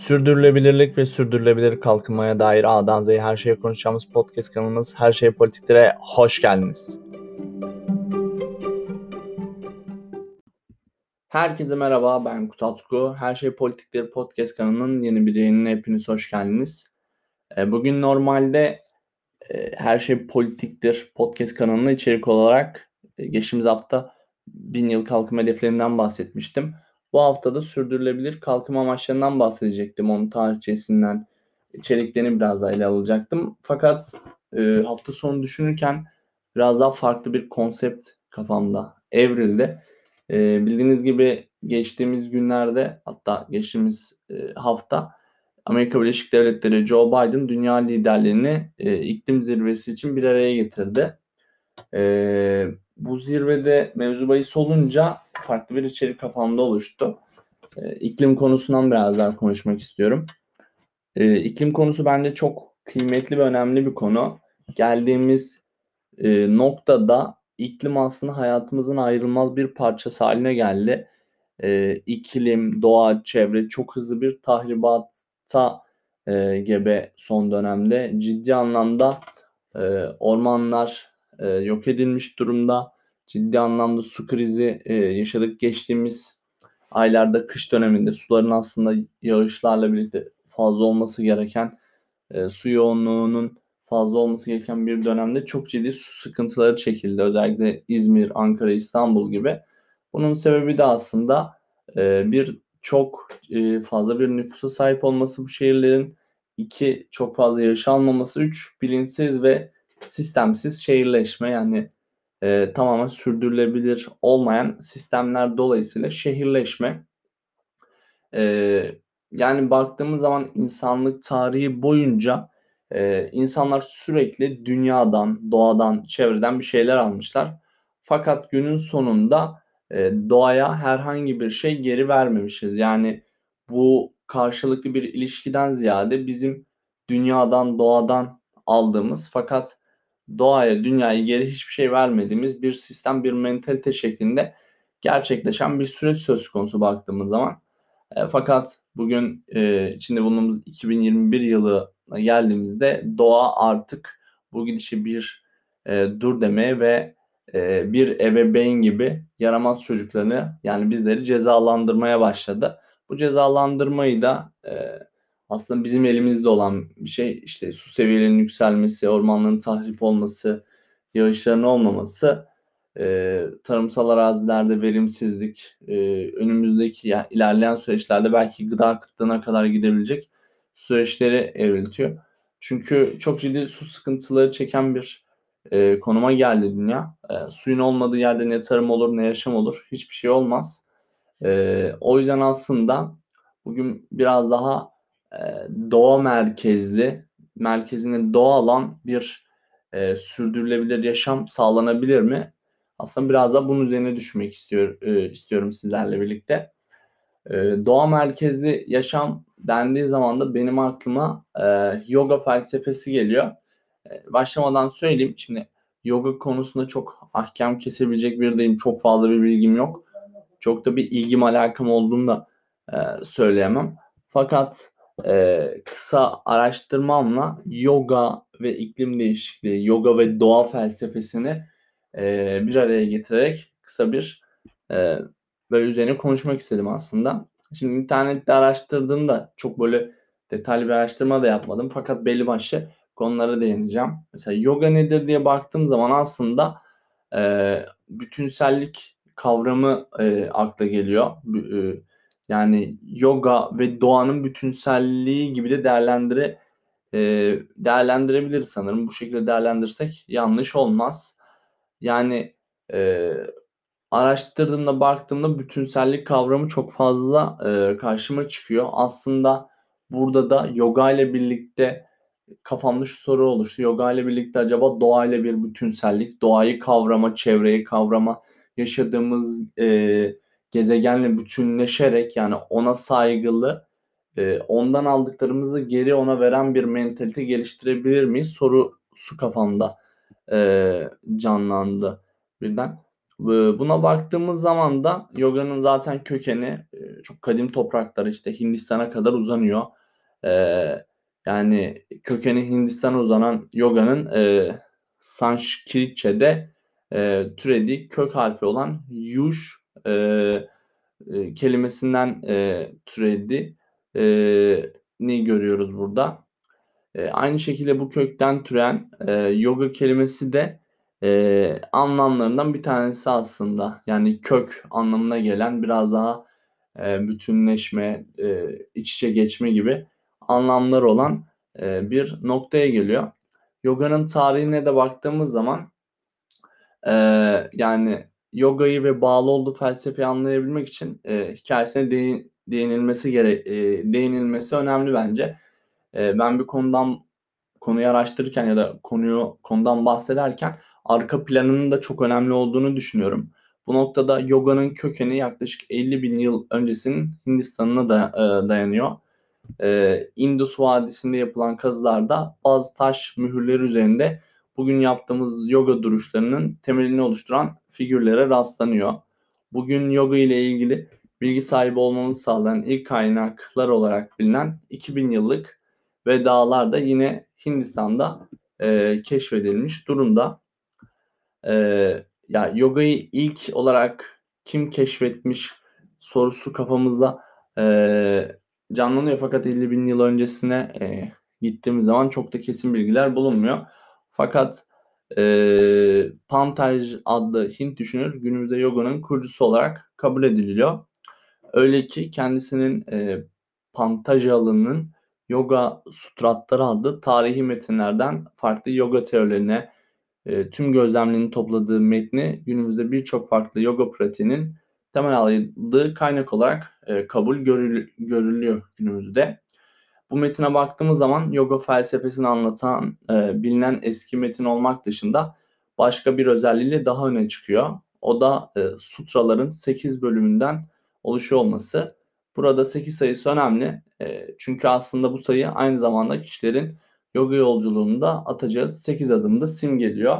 Sürdürülebilirlik ve sürdürülebilir kalkınmaya dair A'dan Z'ye her şeye konuşacağımız podcast kanalımız Her Şey Politiklere hoş geldiniz. Herkese merhaba ben Kutatku. Her Şey Politikleri podcast kanalının yeni bir yayınına hepiniz hoş geldiniz. E, bugün normalde e, Her Şey Politiktir podcast kanalına içerik olarak e, geçtiğimiz hafta bin yıl kalkınma hedeflerinden bahsetmiştim. Bu haftada sürdürülebilir kalkınma amaçlarından bahsedecektim. Onun tarihçesinden, içeriklerini biraz daha ele alacaktım. Fakat e, hafta sonu düşünürken biraz daha farklı bir konsept kafamda evrildi. E, bildiğiniz gibi geçtiğimiz günlerde hatta geçtiğimiz e, hafta Amerika Birleşik Devletleri Joe Biden dünya liderlerini e, iklim zirvesi için bir araya getirdi. E, bu zirvede mevzu bahis olunca farklı bir içerik kafamda oluştu. E, iklim konusundan biraz daha konuşmak istiyorum. E, iklim konusu bence çok kıymetli ve önemli bir konu. Geldiğimiz e, noktada iklim aslında hayatımızın ayrılmaz bir parçası haline geldi. E, iklim, doğa, çevre çok hızlı bir tahribata e, gebe son dönemde. Ciddi anlamda e, ormanlar e, yok edilmiş durumda. Ciddi anlamda su krizi e, yaşadık geçtiğimiz aylarda kış döneminde suların aslında yağışlarla birlikte fazla olması gereken e, su yoğunluğunun fazla olması gereken bir dönemde çok ciddi su sıkıntıları çekildi. Özellikle İzmir, Ankara, İstanbul gibi. Bunun sebebi de aslında e, bir çok e, fazla bir nüfusa sahip olması bu şehirlerin, iki çok fazla yağış almaması, üç bilinçsiz ve sistemsiz şehirleşme yani e, tamamen sürdürülebilir olmayan sistemler dolayısıyla şehirleşme. E, yani baktığımız zaman insanlık tarihi boyunca e, insanlar sürekli dünyadan, doğadan, çevreden bir şeyler almışlar. Fakat günün sonunda e, doğaya herhangi bir şey geri vermemişiz. Yani bu karşılıklı bir ilişkiden ziyade bizim dünyadan, doğadan aldığımız fakat doğaya, dünyaya geri hiçbir şey vermediğimiz bir sistem, bir mentalite şeklinde gerçekleşen bir süreç söz konusu baktığımız zaman. E, fakat bugün e, içinde bulunduğumuz 2021 yılı geldiğimizde doğa artık bu gidişi bir e, dur demeye ve e, bir ebeveyn gibi yaramaz çocuklarını yani bizleri cezalandırmaya başladı. Bu cezalandırmayı da e, aslında bizim elimizde olan bir şey işte su seviyelerinin yükselmesi, ormanların tahrip olması, yağışların olmaması, e, tarımsal arazilerde verimsizlik, e, önümüzdeki yani ilerleyen süreçlerde belki gıda kıtlığına kadar gidebilecek süreçleri evriltiyor. Çünkü çok ciddi su sıkıntıları çeken bir e, konuma geldi dünya. E, suyun olmadığı yerde ne tarım olur ne yaşam olur hiçbir şey olmaz. E, o yüzden aslında bugün biraz daha doğa merkezli, merkezinde doğa alan bir e, sürdürülebilir yaşam sağlanabilir mi? Aslında biraz da bunun üzerine düşmek istiyor, e, istiyorum sizlerle birlikte. E, doğa merkezli yaşam dendiği zaman da benim aklıma e, yoga felsefesi geliyor. E, başlamadan söyleyeyim. Şimdi yoga konusunda çok ahkam kesebilecek bir değilim. Çok fazla bir bilgim yok. Çok da bir ilgim alakam olduğunu da e, söyleyemem. Fakat e, kısa araştırmamla yoga ve iklim değişikliği, yoga ve doğa felsefesini e, bir araya getirerek kısa bir e, böyle üzerine konuşmak istedim aslında. Şimdi internette araştırdığımda çok böyle detaylı bir araştırma da yapmadım fakat belli başlı konulara değineceğim. Mesela yoga nedir diye baktığım zaman aslında e, bütünsellik kavramı e, akla geliyor. E, yani yoga ve doğanın bütünselliği gibi de değerlendire e, değerlendirebilir sanırım. Bu şekilde değerlendirsek yanlış olmaz. Yani e, araştırdığımda baktığımda bütünsellik kavramı çok fazla e, karşıma çıkıyor. Aslında burada da yoga ile birlikte kafamda şu soru oluştu. Yoga ile birlikte acaba doğa ile bir bütünsellik, doğayı kavrama, çevreyi kavrama, yaşadığımız e, gezegenle bütünleşerek yani ona saygılı e, ondan aldıklarımızı geri ona veren bir mentalite geliştirebilir miyiz? Soru su kafamda e, canlandı birden. Buna baktığımız zaman da yoganın zaten kökeni çok kadim topraklar işte Hindistan'a kadar uzanıyor. Eee, yani kökeni Hindistan'a uzanan yoganın eee, Sanskritçe'de eee, türediği kök harfi olan yuş eee, kelimesinden eee, türedi eee, ni görüyoruz burada. Eee, aynı şekilde bu kökten türeyen eee, yoga kelimesi de eee, anlamlarından bir tanesi aslında. Yani kök anlamına gelen biraz daha eee, bütünleşme, eee, iç içe geçme gibi anlamlar olan eee, bir noktaya geliyor. Yoganın tarihine de baktığımız zaman eee, yani yogayı ve bağlı olduğu felsefeyi anlayabilmek için eee, hikâyesine değin değinilmesi gere eee, değinilmesi önemli bence. Eee, ben bir konudan konuyu araştırırken ya da konuyu konudan bahsederken arka planının da çok önemli olduğunu düşünüyorum. Bu noktada yoganın kökeni yaklaşık 50.000 yıl öncesinin Hindistan'ına da eee, dayanıyor. Eee, Indus Vadisi'nde yapılan kazılarda bazı taş mühürleri üzerinde bugün yaptığımız yoga duruşlarının temelini oluşturan figürlere rastlanıyor. Bugün yoga ile ilgili bilgi sahibi olmamızı sağlayan ilk kaynaklar olarak bilinen 2000 yıllık Vedalar da yine Hindistan'da eee, keşfedilmiş durumda. Eee, ya yogayı ilk olarak kim keşfetmiş sorusu kafamızda eee, canlanıyor fakat 50.000 yıl öncesine eee, gittiğimiz zaman çok da kesin bilgiler bulunmuyor. Fakat eee, Pantaj adlı Hint düşünür günümüzde yoganın kurucusu olarak kabul ediliyor. Öyle ki kendisinin eee, Pantajala'nın Yoga Sutratları adlı tarihi metinlerden farklı yoga teorilerine eee, tüm gözlemlerini topladığı metni günümüzde birçok farklı yoga pratiğinin temel aldığı kaynak olarak eee, kabul görül görülüyor günümüzde. Bu metine baktığımız zaman yoga felsefesini anlatan eee, bilinen eski metin olmak dışında başka bir özelliğiyle daha öne çıkıyor. O da eee, sutraların 8 bölümünden oluşuyor olması. Burada 8 sayısı önemli. Eee, çünkü aslında bu sayı aynı zamanda kişilerin yoga yolculuğunda atacağı 8 adımı da simgeliyor.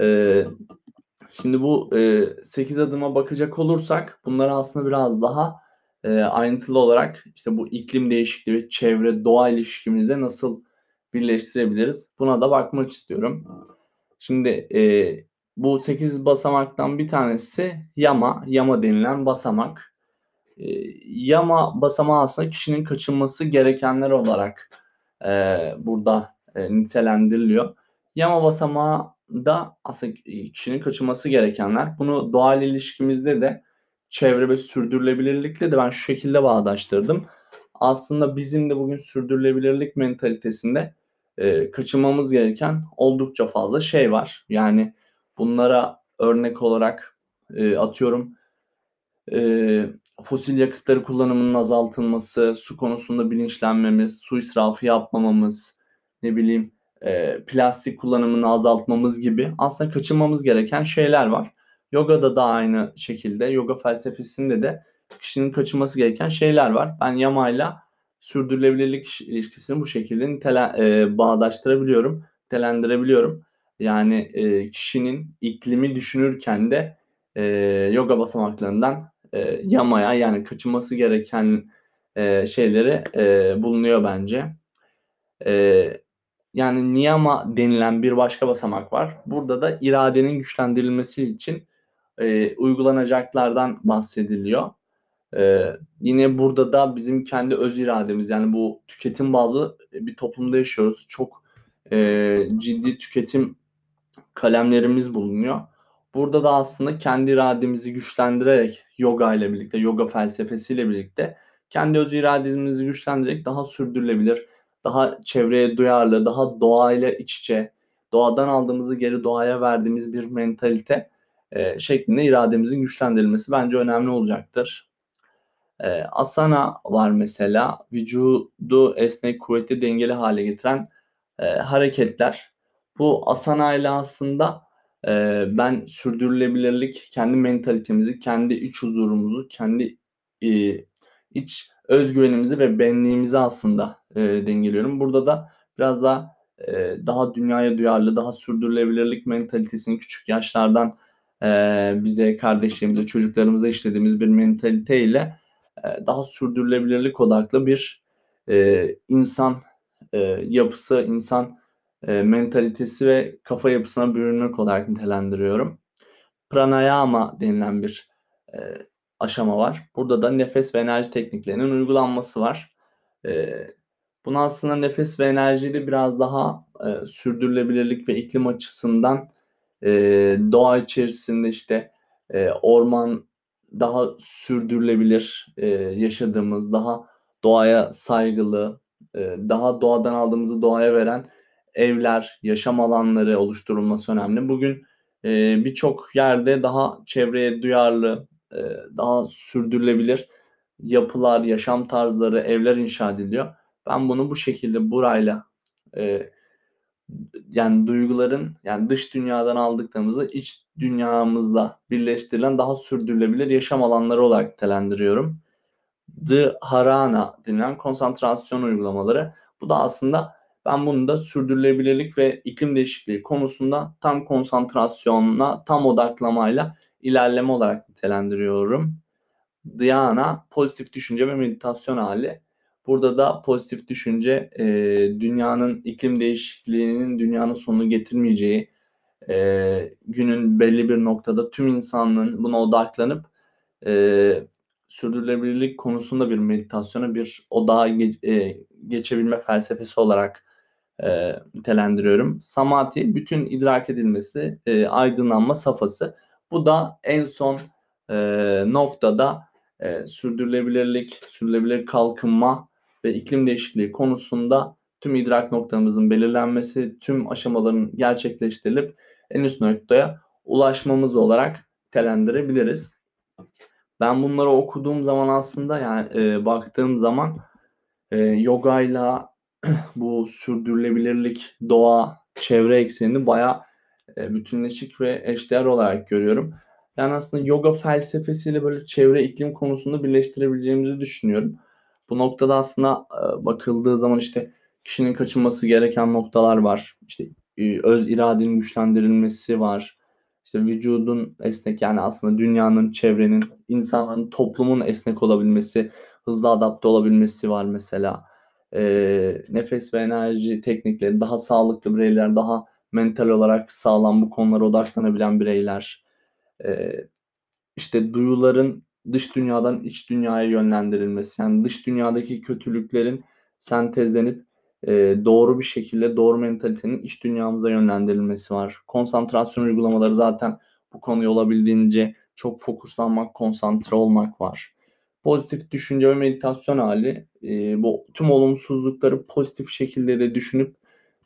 Eee, şimdi bu eee, 8 adıma bakacak olursak bunları aslında biraz daha eee, ayrıntılı olarak işte bu iklim değişikliği çevre doğa ilişkimizde nasıl birleştirebiliriz? Buna da bakmak istiyorum. Şimdi eee, bu 8 basamaktan bir tanesi yama, yama denilen basamak. Eee, yama basamağı aslında kişinin kaçınması gerekenler olarak eee, burada eee, nitelendiriliyor. Yama basamağı da aslında kişinin kaçınması gerekenler. Bunu doğayla ilişkimizde de çevre ve sürdürülebilirlikle de ben şu şekilde bağdaştırdım. Aslında bizim de bugün sürdürülebilirlik mentalitesinde eee, kaçınmamız gereken oldukça fazla şey var. Yani bunlara örnek olarak eee, atıyorum eee, fosil yakıtları kullanımının azaltılması, su konusunda bilinçlenmemiz, su israfı yapmamamız, ne bileyim eee, plastik kullanımını azaltmamız gibi aslında kaçınmamız gereken şeyler var. Yogada da aynı şekilde, yoga felsefesinde de kişinin kaçınması gereken şeyler var. Ben yamayla sürdürülebilirlik ilişkisini bu şekilde nitele eee, bağdaştırabiliyorum, nitelendirebiliyorum. Yani eee, kişinin iklimi düşünürken de eee, yoga basamaklarından eee, yamaya yani kaçınması gereken eee, şeyleri eee, bulunuyor bence. Eee, yani niyama denilen bir başka basamak var. Burada da iradenin güçlendirilmesi için eee, uygulanacaklardan bahsediliyor. Eee, yine burada da bizim kendi öz irademiz yani bu tüketim bazlı bir toplumda yaşıyoruz. Çok eee, ciddi tüketim kalemlerimiz bulunuyor. Burada da aslında kendi irademizi güçlendirerek yoga ile birlikte, yoga felsefesiyle birlikte kendi öz irademizi güçlendirerek daha sürdürülebilir, daha çevreye duyarlı, daha doğayla iç içe, doğadan aldığımızı geri doğaya verdiğimiz bir mentalite eee, şeklinde irademizin güçlendirilmesi bence önemli olacaktır. Eee, asana var mesela. Vücudu esnek, kuvvetli, dengeli hale getiren eee, hareketler. Bu asana ile aslında eee, ben sürdürülebilirlik, kendi mentalitemizi, kendi iç huzurumuzu, kendi eee, iç özgüvenimizi ve benliğimizi aslında eee, dengeliyorum. Burada da biraz daha eee, daha dünyaya duyarlı, daha sürdürülebilirlik mentalitesini küçük yaşlardan eee, bize, kardeşlerimize, çocuklarımıza işlediğimiz bir mentalite ile e, daha sürdürülebilirlik odaklı bir e, insan e, yapısı, insan e, mentalitesi ve kafa yapısına bürünmek olarak nitelendiriyorum. Pranayama denilen bir e, aşama var. Burada da nefes ve enerji tekniklerinin uygulanması var. E, bunu aslında nefes ve enerjiyi de biraz daha e, sürdürülebilirlik ve iklim açısından e, doğa içerisinde işte e, orman daha sürdürülebilir e, yaşadığımız, daha doğaya saygılı, e, daha doğadan aldığımızı doğaya veren evler, yaşam alanları oluşturulması önemli. Bugün e, birçok yerde daha çevreye duyarlı, e, daha sürdürülebilir yapılar, yaşam tarzları, evler inşa ediliyor. Ben bunu bu şekilde burayla e, yani duyguların yani dış dünyadan aldıklarımızı iç dünyamızla birleştirilen daha sürdürülebilir yaşam alanları olarak telendiriyorum. Dharana denilen konsantrasyon uygulamaları. Bu da aslında ben bunu da sürdürülebilirlik ve iklim değişikliği konusunda tam konsantrasyonla, tam odaklamayla ilerleme olarak nitelendiriyorum. Dhyana pozitif düşünce ve meditasyon hali. Burada da pozitif düşünce e, dünyanın iklim değişikliğinin dünyanın sonunu getirmeyeceği, e, günün belli bir noktada tüm insanlığın buna odaklanıp e, sürdürülebilirlik konusunda bir meditasyona bir odağa ge- e, geçebilme felsefesi olarak e, nitelendiriyorum. Samadhi bütün idrak edilmesi, e, aydınlanma safhası. Bu da en son e, noktada e, sürdürülebilirlik, sürdürülebilir kalkınma ve iklim değişikliği konusunda tüm idrak noktamızın belirlenmesi, tüm aşamaların gerçekleştirilip en üst noktaya ulaşmamız olarak telendirebiliriz. Ben bunları okuduğum zaman aslında yani e, baktığım zaman e, yogayla bu sürdürülebilirlik, doğa, çevre eksenini bayağı e, bütünleşik ve eşdeğer olarak görüyorum. Yani aslında yoga felsefesiyle böyle çevre iklim konusunda birleştirebileceğimizi düşünüyorum. Bu noktada aslında e, bakıldığı zaman işte kişinin kaçınması gereken noktalar var. İşte e, öz iradenin güçlendirilmesi var. İşte vücudun esnek yani aslında dünyanın, çevrenin, insanların, toplumun esnek olabilmesi, hızlı adapte olabilmesi var mesela. E, nefes ve enerji teknikleri, daha sağlıklı bireyler, daha mental olarak sağlam bu konulara odaklanabilen bireyler. E, işte duyuların dış dünyadan iç dünyaya yönlendirilmesi. Yani dış dünyadaki kötülüklerin sentezlenip e, doğru bir şekilde doğru mentalitenin iç dünyamıza yönlendirilmesi var. Konsantrasyon uygulamaları zaten bu konuya olabildiğince çok fokuslanmak, konsantre olmak var. Pozitif düşünce ve meditasyon hali e, bu tüm olumsuzlukları pozitif şekilde de düşünüp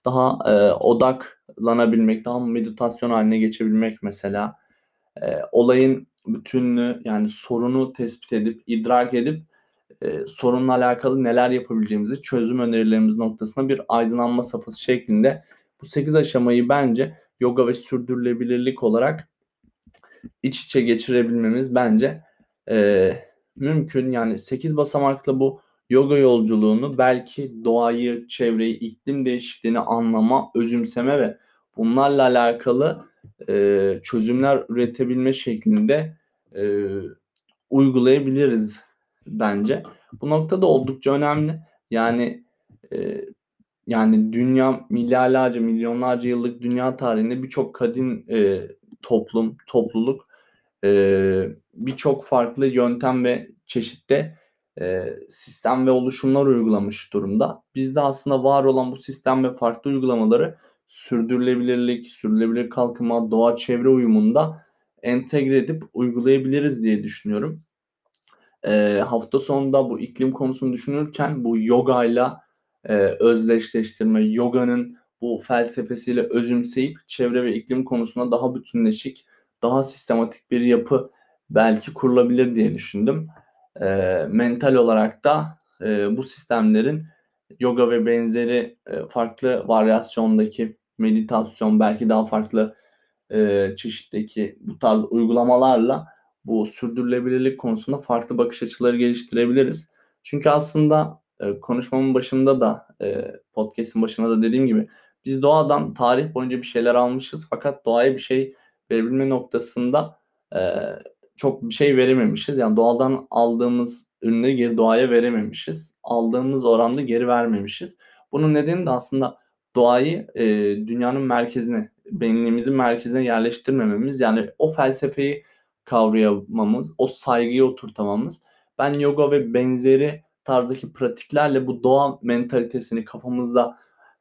daha e, odaklanabilmek, daha meditasyon haline geçebilmek mesela. E, olayın bütünlüğü yani sorunu tespit edip, idrak edip e, sorunla alakalı neler yapabileceğimizi çözüm önerilerimiz noktasına bir aydınlanma safhası şeklinde bu 8 aşamayı bence yoga ve sürdürülebilirlik olarak iç içe geçirebilmemiz bence e, mümkün. Yani 8 basamaklı bu yoga yolculuğunu belki doğayı, çevreyi, iklim değişikliğini anlama, özümseme ve bunlarla alakalı e, çözümler üretebilme şeklinde e, uygulayabiliriz bence. Bu noktada oldukça önemli. Yani e, yani dünya milyarlarca, milyonlarca yıllık dünya tarihinde birçok kadın e, toplum, topluluk e, birçok farklı yöntem ve çeşitte e, sistem ve oluşumlar uygulamış durumda. Biz de aslında var olan bu sistem ve farklı uygulamaları sürdürülebilirlik, sürdürülebilir kalkınma, doğa çevre uyumunda entegre edip uygulayabiliriz diye düşünüyorum. E, hafta sonunda bu iklim konusunu düşünürken bu yoga ile özdeşleştirme, yoganın bu felsefesiyle özümseyip çevre ve iklim konusunda daha bütünleşik, daha sistematik bir yapı belki kurulabilir diye düşündüm. E, mental olarak da e, bu sistemlerin yoga ve benzeri e, farklı varyasyondaki meditasyon belki daha farklı e, çeşitteki bu tarz uygulamalarla bu sürdürülebilirlik konusunda farklı bakış açıları geliştirebiliriz. Çünkü aslında e, konuşmamın başında da podcast'in başında da dediğim gibi biz doğadan tarih boyunca bir şeyler almışız fakat doğaya bir şey verebilme noktasında çok bir şey verememişiz. Yani doğadan aldığımız ürünleri geri doğaya verememişiz. Aldığımız oranda geri vermemişiz. Bunun nedeni de aslında doğayı e, dünyanın merkezine, benliğimizin merkezine yerleştirmememiz. Yani o felsefeyi kavrayamamız, o saygıyı oturtamamız. Ben yoga ve benzeri tarzdaki pratiklerle bu doğa mentalitesini kafamızda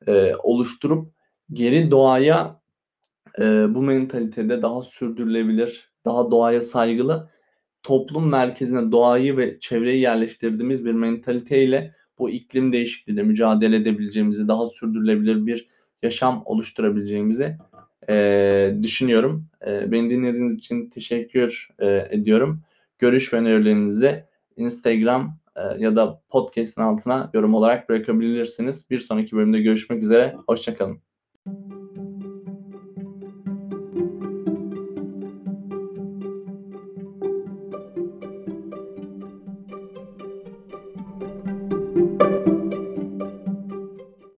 e, oluşturup geri doğaya e, bu mentalitede daha sürdürülebilir, daha doğaya saygılı toplum merkezine doğayı ve çevreyi yerleştirdiğimiz bir mentaliteyle bu iklim değişikliğiyle mücadele edebileceğimizi, daha sürdürülebilir bir yaşam oluşturabileceğimizi e, düşünüyorum. E, beni dinlediğiniz için teşekkür e, ediyorum. Görüş ve önerilerinizi Instagram e, ya da podcast'ın altına yorum olarak bırakabilirsiniz. Bir sonraki bölümde görüşmek üzere. Hoşçakalın.